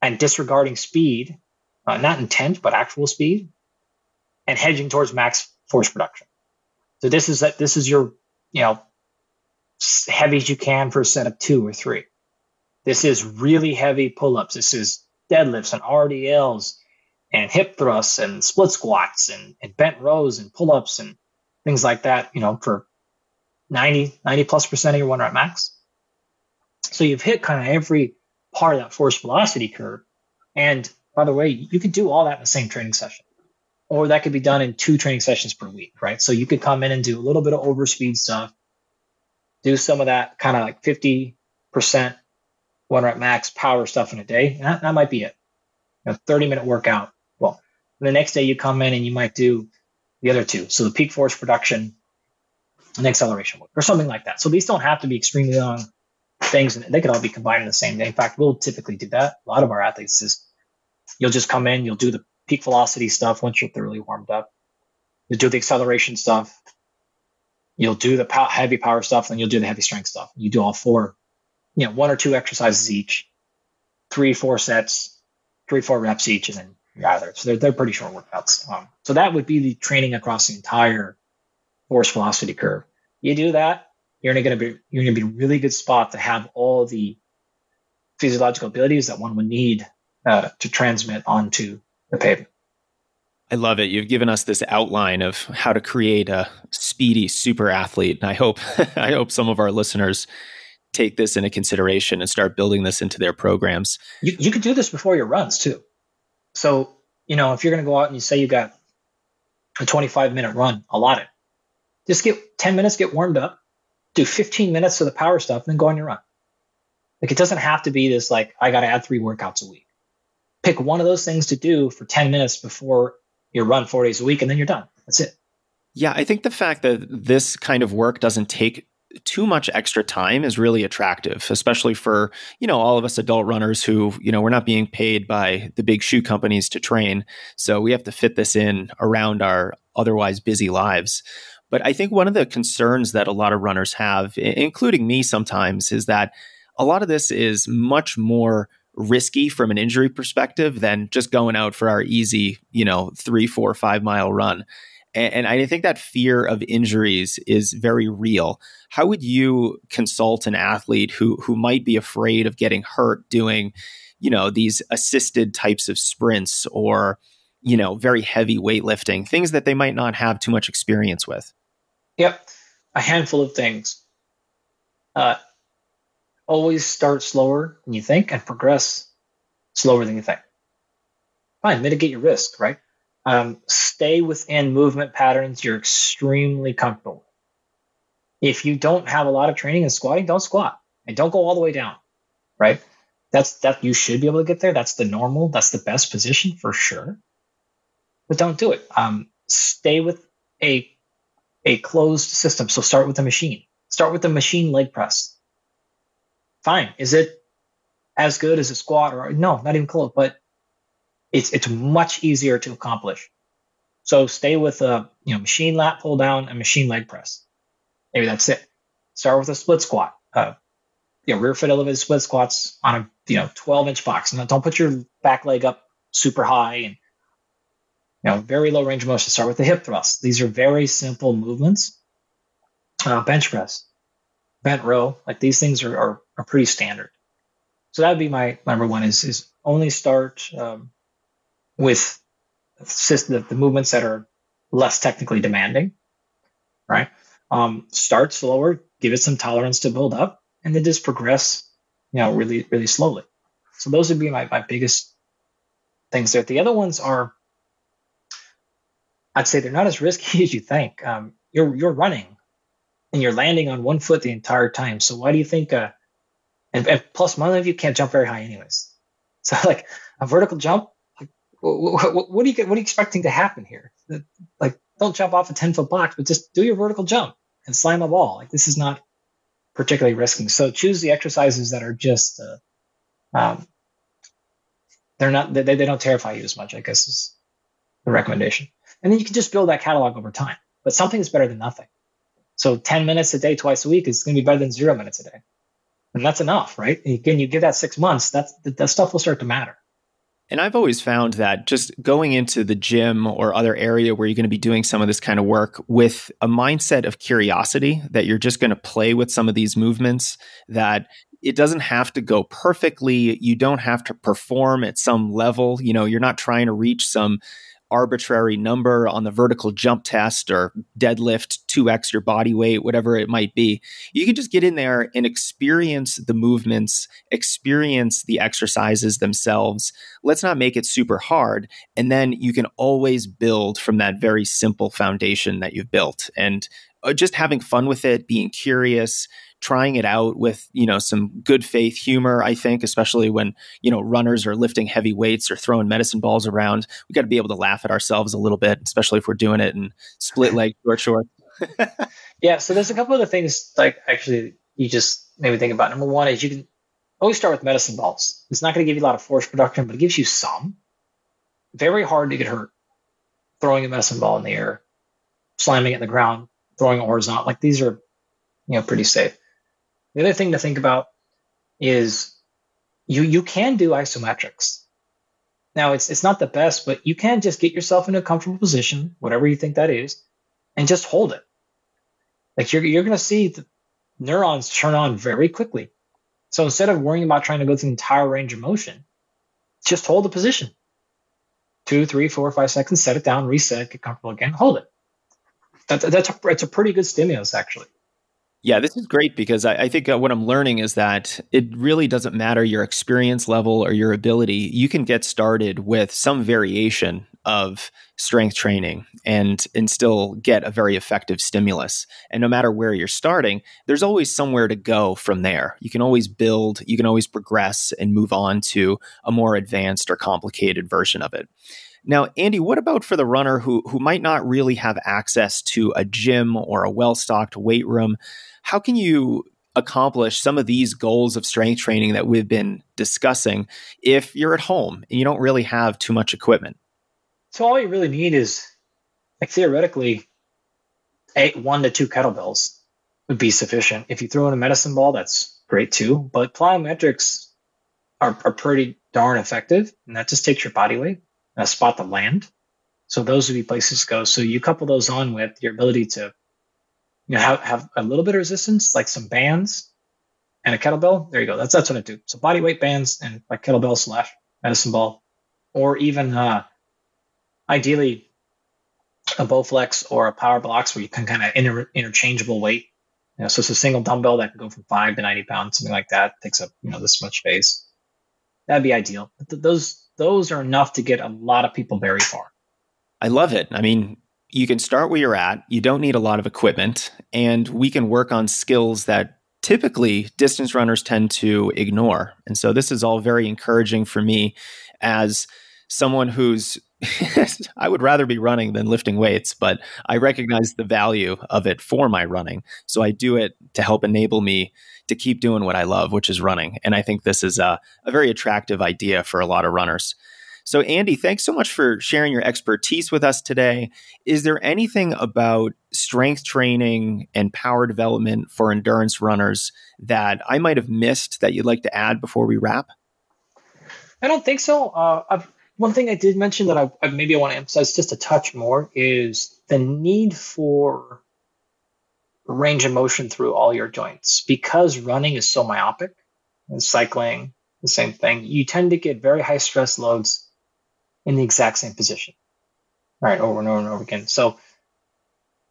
Speaker 2: and disregarding speed, uh, not intent but actual speed, and hedging towards max force production. So this is that this is your you know heavy as you can for a set of two or three. This is really heavy pull-ups. This is deadlifts and RDLs and hip thrusts and split squats and, and bent rows and pull ups and things like that, you know, for 90, 90 plus percent of your one rep max. So you've hit kind of every part of that force velocity curve. And by the way, you could do all that in the same training session, or that could be done in two training sessions per week, right? So you could come in and do a little bit of overspeed stuff, do some of that kind of like 50% one rep max power stuff in a day. And that, that might be it. A 30 minute workout Well, the next day you come in and you might do the other two. So the peak force production and acceleration work or something like that. So these don't have to be extremely long things and they could all be combined in the same day. In fact, we'll typically do that. A lot of our athletes is you'll just come in, you'll do the peak velocity stuff once you're thoroughly warmed up. You'll do the acceleration stuff. You'll do the pow- heavy power stuff, and you'll do the heavy strength stuff. You do all four, you know, one or two exercises each, three, four sets, three, four reps each, and then either. So they're, they're pretty short workouts. Um, so that would be the training across the entire force velocity curve. You do that, you're going to be you're going to be a really good spot to have all the physiological abilities that one would need uh, to transmit onto the pavement.
Speaker 1: I love it. You've given us this outline of how to create a speedy super athlete, and I hope I hope some of our listeners take this into consideration and start building this into their programs.
Speaker 2: You, you could do this before your runs too. So, you know, if you're going to go out and you say you got a 25 minute run allotted, just get 10 minutes, get warmed up, do 15 minutes of the power stuff, and then go on your run. Like it doesn't have to be this like I got to add three workouts a week. Pick one of those things to do for 10 minutes before your run four days a week, and then you're done. That's it.
Speaker 1: Yeah, I think the fact that this kind of work doesn't take too much extra time is really attractive, especially for, you know, all of us adult runners who, you know, we're not being paid by the big shoe companies to train. So we have to fit this in around our otherwise busy lives. But I think one of the concerns that a lot of runners have, including me sometimes, is that a lot of this is much more risky from an injury perspective than just going out for our easy, you know, three, four, five mile run. And, I think that fear of injuries is very real. How would you consult an athlete who who might be afraid of getting hurt doing, you know, these assisted types of sprints or, you know, very heavy weightlifting, things that they might not have too much experience with?
Speaker 2: Yep. A handful of things. Uh, always start slower than you think and progress slower than you think. Fine, mitigate your risk, right? Um, stay within movement patterns you're extremely comfortable with. If you don't have a lot of training in squatting, don't squat and don't go all the way down, right? That's that you should be able to get there. That's the normal. That's the best position for sure. But don't do it. Um, stay with a a closed system. So start with the machine. Start with the machine leg press. Fine. Is it as good as a squat or no? Not even close. But it's it's much easier to accomplish. So stay with a you know machine lat pull down and machine leg press. Maybe that's it. Start with a split squat. Uh, you know, rear foot elevated split squats on a you know 12 inch box. And don't put your back leg up super high and you know very low range of motion. Start with the hip thrust. These are very simple movements. Uh, bench press, bent row, like these things are, are, are pretty standard. So that would be my number one is is only start um, with the, the movements that are less technically demanding, right? Um, start slower, give it some tolerance to build up, and then just progress, you know, really, really slowly. So those would be my, my biggest things there. The other ones are, I'd say they're not as risky as you think. Um, you're you're running, and you're landing on one foot the entire time. So why do you think? Uh, and, and plus, one of you can't jump very high, anyways. So like a vertical jump, what, what, are you what are you expecting to happen here? Like, don't jump off a ten foot box, but just do your vertical jump and slam a ball. Like this is not particularly risky. So choose the exercises that are just uh, um, they're not they, they don't terrify you as much. I guess is the recommendation, and then you can just build that catalog over time. But something is better than nothing. So ten minutes a day, twice a week is going to be better than zero minutes a day, and that's enough, right? Again, you give that six months, that's that stuff will start to matter.
Speaker 1: And I've always found that just going into the gym or other area where you're going to be doing some of this kind of work with a mindset of curiosity that you're just going to play with some of these movements, that it doesn't have to go perfectly. You don't have to perform at some level. You know, you're not trying to reach some arbitrary number on the vertical jump test or deadlift 2x your body weight, whatever it might be. You can just get in there and experience the movements, experience the exercises themselves. Let's not make it super hard. And then you can always build from that very simple foundation that you've built. And uh, just having fun with it, being curious, trying it out with you know some good faith humor i think especially when you know runners are lifting heavy weights or throwing medicine balls around. We got to be able to laugh at ourselves a little bit especially if we're doing it in split leg short short
Speaker 2: yeah so there's a couple of things like actually you just maybe think about. Number one is you can always start with medicine balls. It's not going to give you a lot of force production but it gives you some. Very hard to get hurt throwing a medicine ball in the air slamming it in the ground throwing it horizontal. Like these are you know pretty safe the other thing to think about is you you can do isometrics. Now it's it's not the best, but you can just get yourself in a comfortable position, whatever you think that is, and just hold it. Like you're you're gonna see the neurons turn on very quickly. So instead of worrying about trying to go through the entire range of motion, just hold the position. Two, three, four, five seconds, set it down, reset, get comfortable again, hold it. That, that's a, that's a pretty good stimulus, actually.
Speaker 1: Yeah, this is great because I, I think uh, what I'm learning is that it really doesn't matter your experience level or your ability. You can get started with some variation of strength training and and still get a very effective stimulus. And no matter where you're starting, there's always somewhere to go from there. You can always build, you can always progress and move on to a more advanced or complicated version of it. Now, Andy, what about for the runner who who might not really have access to a gym or a well-stocked weight room? How can you accomplish some of these goals of strength training that we've been discussing if you're at home and you don't really have too much equipment?
Speaker 2: So all you really need is like theoretically eight, one to two kettlebells would be sufficient. If you throw in a medicine ball, that's great too. But plyometrics are, are pretty darn effective, and that just takes your body weight a spot the land. So those would be places to go. So you couple those on with your ability to you know have, have a little bit of resistance, like some bands and a kettlebell. There you go. That's that's what I do. So body weight bands and like kettlebell slash medicine ball, or even uh, ideally a Bowflex or a power blocks where you can kind of inter- interchangeable weight. You know, so it's a single dumbbell that can go from five to ninety pounds, something like that. Takes up you know this much space. That'd be ideal. But th- those those are enough to get a lot of people very far.
Speaker 1: I love it. I mean, you can start where you're at. You don't need a lot of equipment, and we can work on skills that typically distance runners tend to ignore. And so this is all very encouraging for me as someone who's I would rather be running than lifting weights, but I recognize the value of it for my running. So I do it to help enable me to keep doing what I love, which is running. And I think this is a, a very attractive idea for a lot of runners. So, Andy, thanks so much for sharing your expertise with us today. Is there anything about strength training and power development for endurance runners that I might have missed that you'd like to add before we wrap?
Speaker 2: I don't think so. Uh, one thing I did mention that I, I maybe I want to emphasize just a touch more is the need for range of motion through all your joints. Because running is so myopic and cycling, the same thing, you tend to get very high stress loads in the exact same position, right? Over and over and over again. So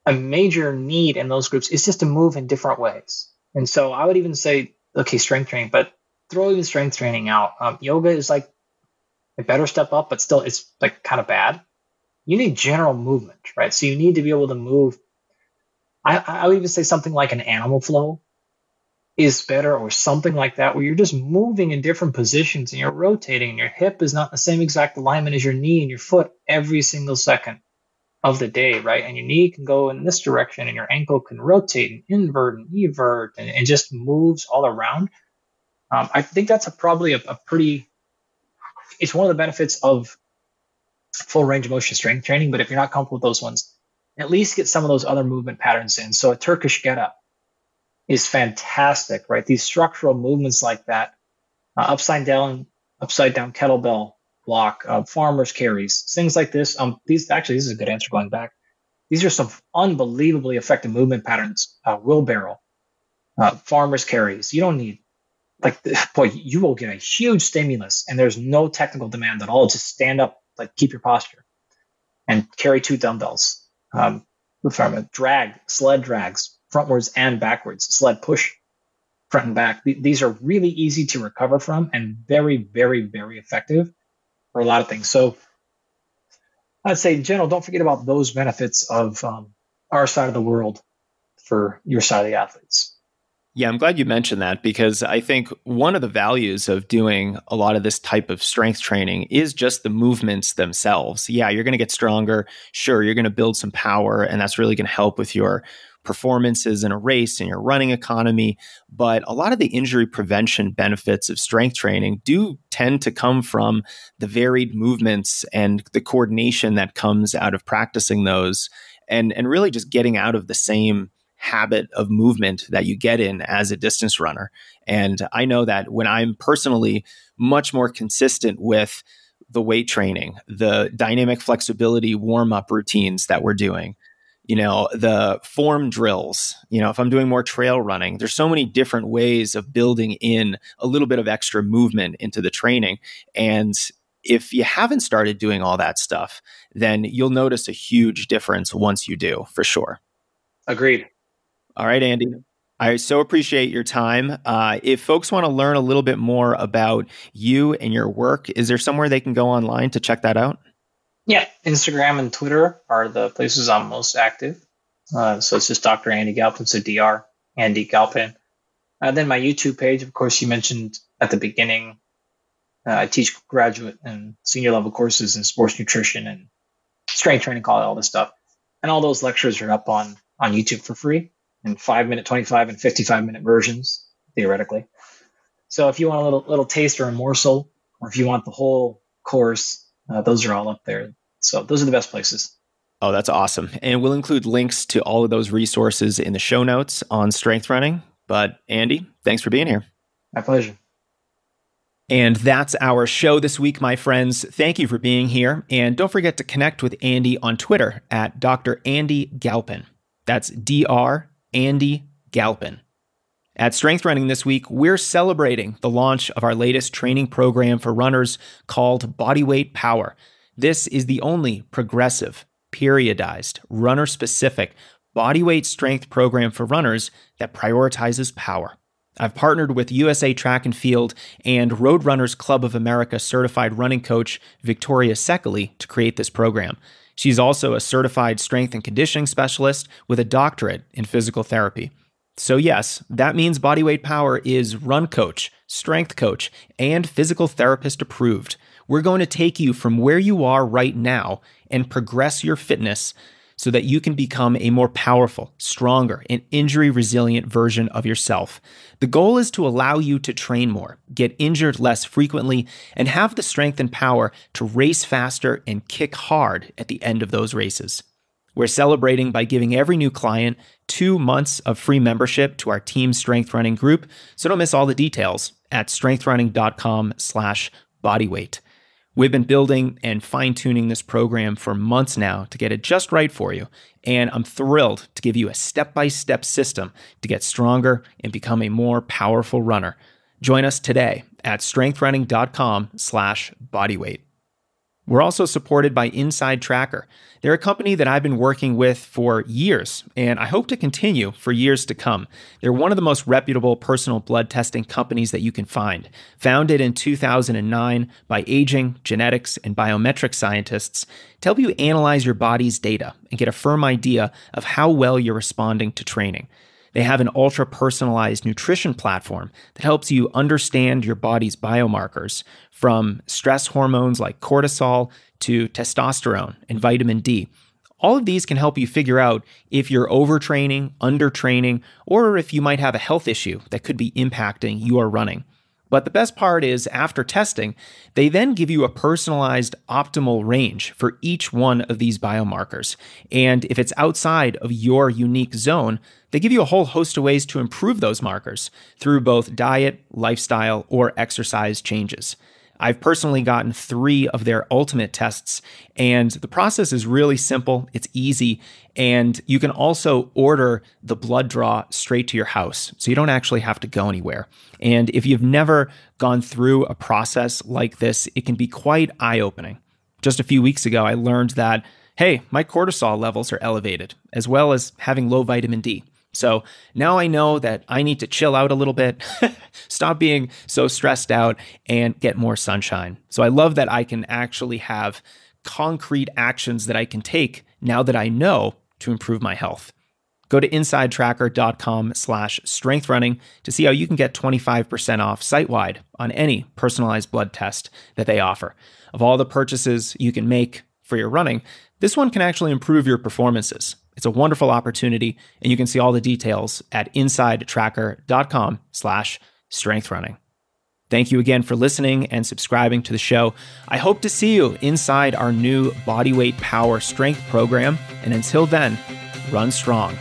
Speaker 2: a major need in those groups is just to move in different ways. And so I would even say, okay, strength training, but throw even strength training out. Um, yoga is like a better step up, but still it's like kind of bad. You need general movement, right? So you need to be able to move I, I would even say something like an animal flow is better or something like that, where you're just moving in different positions and you're rotating and your hip is not the same exact alignment as your knee and your foot every single second of the day, right? And your knee can go in this direction and your ankle can rotate and invert and evert and, and just moves all around. Um, I think that's a, probably a, a pretty, it's one of the benefits of full range of motion strength training. But if you're not comfortable with those ones, at least get some of those other movement patterns in. So a Turkish get up is fantastic, right? These structural movements like that, uh, upside down, upside down kettlebell block, uh, farmers carries, things like this. Um, these actually, this is a good answer going back. These are some unbelievably effective movement patterns. Uh, wheelbarrow, uh, farmers carries. You don't need like boy, you will get a huge stimulus, and there's no technical demand at all. Just stand up, like keep your posture, and carry two dumbbells um, from a drag, sled drags, frontwards and backwards, sled push front and back. These are really easy to recover from and very, very, very effective for a lot of things. So I'd say in general, don't forget about those benefits of um, our side of the world for your side of the athletes.
Speaker 1: Yeah, I'm glad you mentioned that because I think one of the values of doing a lot of this type of strength training is just the movements themselves. Yeah, you're going to get stronger. Sure, you're going to build some power, and that's really going to help with your performances in a race and your running economy. But a lot of the injury prevention benefits of strength training do tend to come from the varied movements and the coordination that comes out of practicing those and, and really just getting out of the same habit of movement that you get in as a distance runner. And I know that when I'm personally much more consistent with the weight training, the dynamic flexibility warm up routines that we're doing, you know, the form drills, you know, if I'm doing more trail running, there's so many different ways of building in a little bit of extra movement into the training. And if you haven't started doing all that stuff, then you'll notice a huge difference once you do, for sure.
Speaker 2: Agreed.
Speaker 1: All right, Andy. I so appreciate your time. Uh, if folks want to learn a little bit more about you and your work, is there somewhere they can go online to check that out?
Speaker 2: Yeah, Instagram and Twitter are the places I'm most active. Uh, so it's just Dr. Andy Galpin, so Dr. Andy Galpin. Uh, then my YouTube page, of course, you mentioned at the beginning. Uh, I teach graduate and senior level courses in sports nutrition and strength training, call all this stuff. And all those lectures are up on on YouTube for free in five minute, 25 and 55 minute versions, theoretically. So if you want a little little taste or a morsel, or if you want the whole course, uh, those are all up there. So those are the best places.
Speaker 1: Oh, that's awesome. And we'll include links to all of those resources in the show notes on strength running. But Andy, thanks for being here.
Speaker 2: My pleasure.
Speaker 1: And that's our show this week, my friends. Thank you for being here. And don't forget to connect with Andy on Twitter at Dr. Andy Galpin. That's Dr. Andy Galpin. At Strength Running this week, we're celebrating the launch of our latest training program for runners called Bodyweight Power. This is the only progressive, periodized, runner specific bodyweight strength program for runners that prioritizes power. I've partnered with USA Track and Field and Roadrunners Club of America certified running coach Victoria Sekely to create this program. She's also a certified strength and conditioning specialist with a doctorate in physical therapy. So, yes, that means Bodyweight Power is run coach, strength coach, and physical therapist approved. We're going to take you from where you are right now and progress your fitness so that you can become a more powerful, stronger, and injury resilient version of yourself. The goal is to allow you to train more, get injured less frequently, and have the strength and power to race faster and kick hard at the end of those races. We're celebrating by giving every new client two months of free membership to our team strength running group. So don't miss all the details at strengthrunning.com slash bodyweight. We've been building and fine tuning this program for months now to get it just right for you. And I'm thrilled to give you a step by step system to get stronger and become a more powerful runner. Join us today at strengthrunning.com slash bodyweight. We're also supported by InsideTracker. They're a company that I've been working with for years, and I hope to continue for years to come. They're one of the most reputable personal blood testing companies that you can find. Founded in 2009 by aging, genetics, and biometric scientists to help you analyze your body's data and get a firm idea of how well you're responding to training. They have an ultra personalized nutrition platform that helps you understand your body's biomarkers from stress hormones like cortisol to testosterone and vitamin D. All of these can help you figure out if you're overtraining, undertraining, or if you might have a health issue that could be impacting your running. But the best part is, after testing, they then give you a personalized optimal range for each one of these biomarkers. And if it's outside of your unique zone, they give you a whole host of ways to improve those markers through both diet, lifestyle, or exercise changes. I've personally gotten three of their ultimate tests, and the process is really simple. It's easy, and you can also order the blood draw straight to your house. So you don't actually have to go anywhere. And if you've never gone through a process like this, it can be quite eye opening. Just a few weeks ago, I learned that, hey, my cortisol levels are elevated, as well as having low vitamin D. So now I know that I need to chill out a little bit, stop being so stressed out, and get more sunshine. So I love that I can actually have concrete actions that I can take now that I know to improve my health. Go to insidetracker.com slash strengthrunning to see how you can get 25% off site-wide on any personalized blood test that they offer. Of all the purchases you can make for your running, this one can actually improve your performances. It's a wonderful opportunity, and you can see all the details at insidetracker.com slash strengthrunning. Thank you again for listening and subscribing to the show. I hope to see you inside our new Bodyweight Power Strength program. And until then, run strong.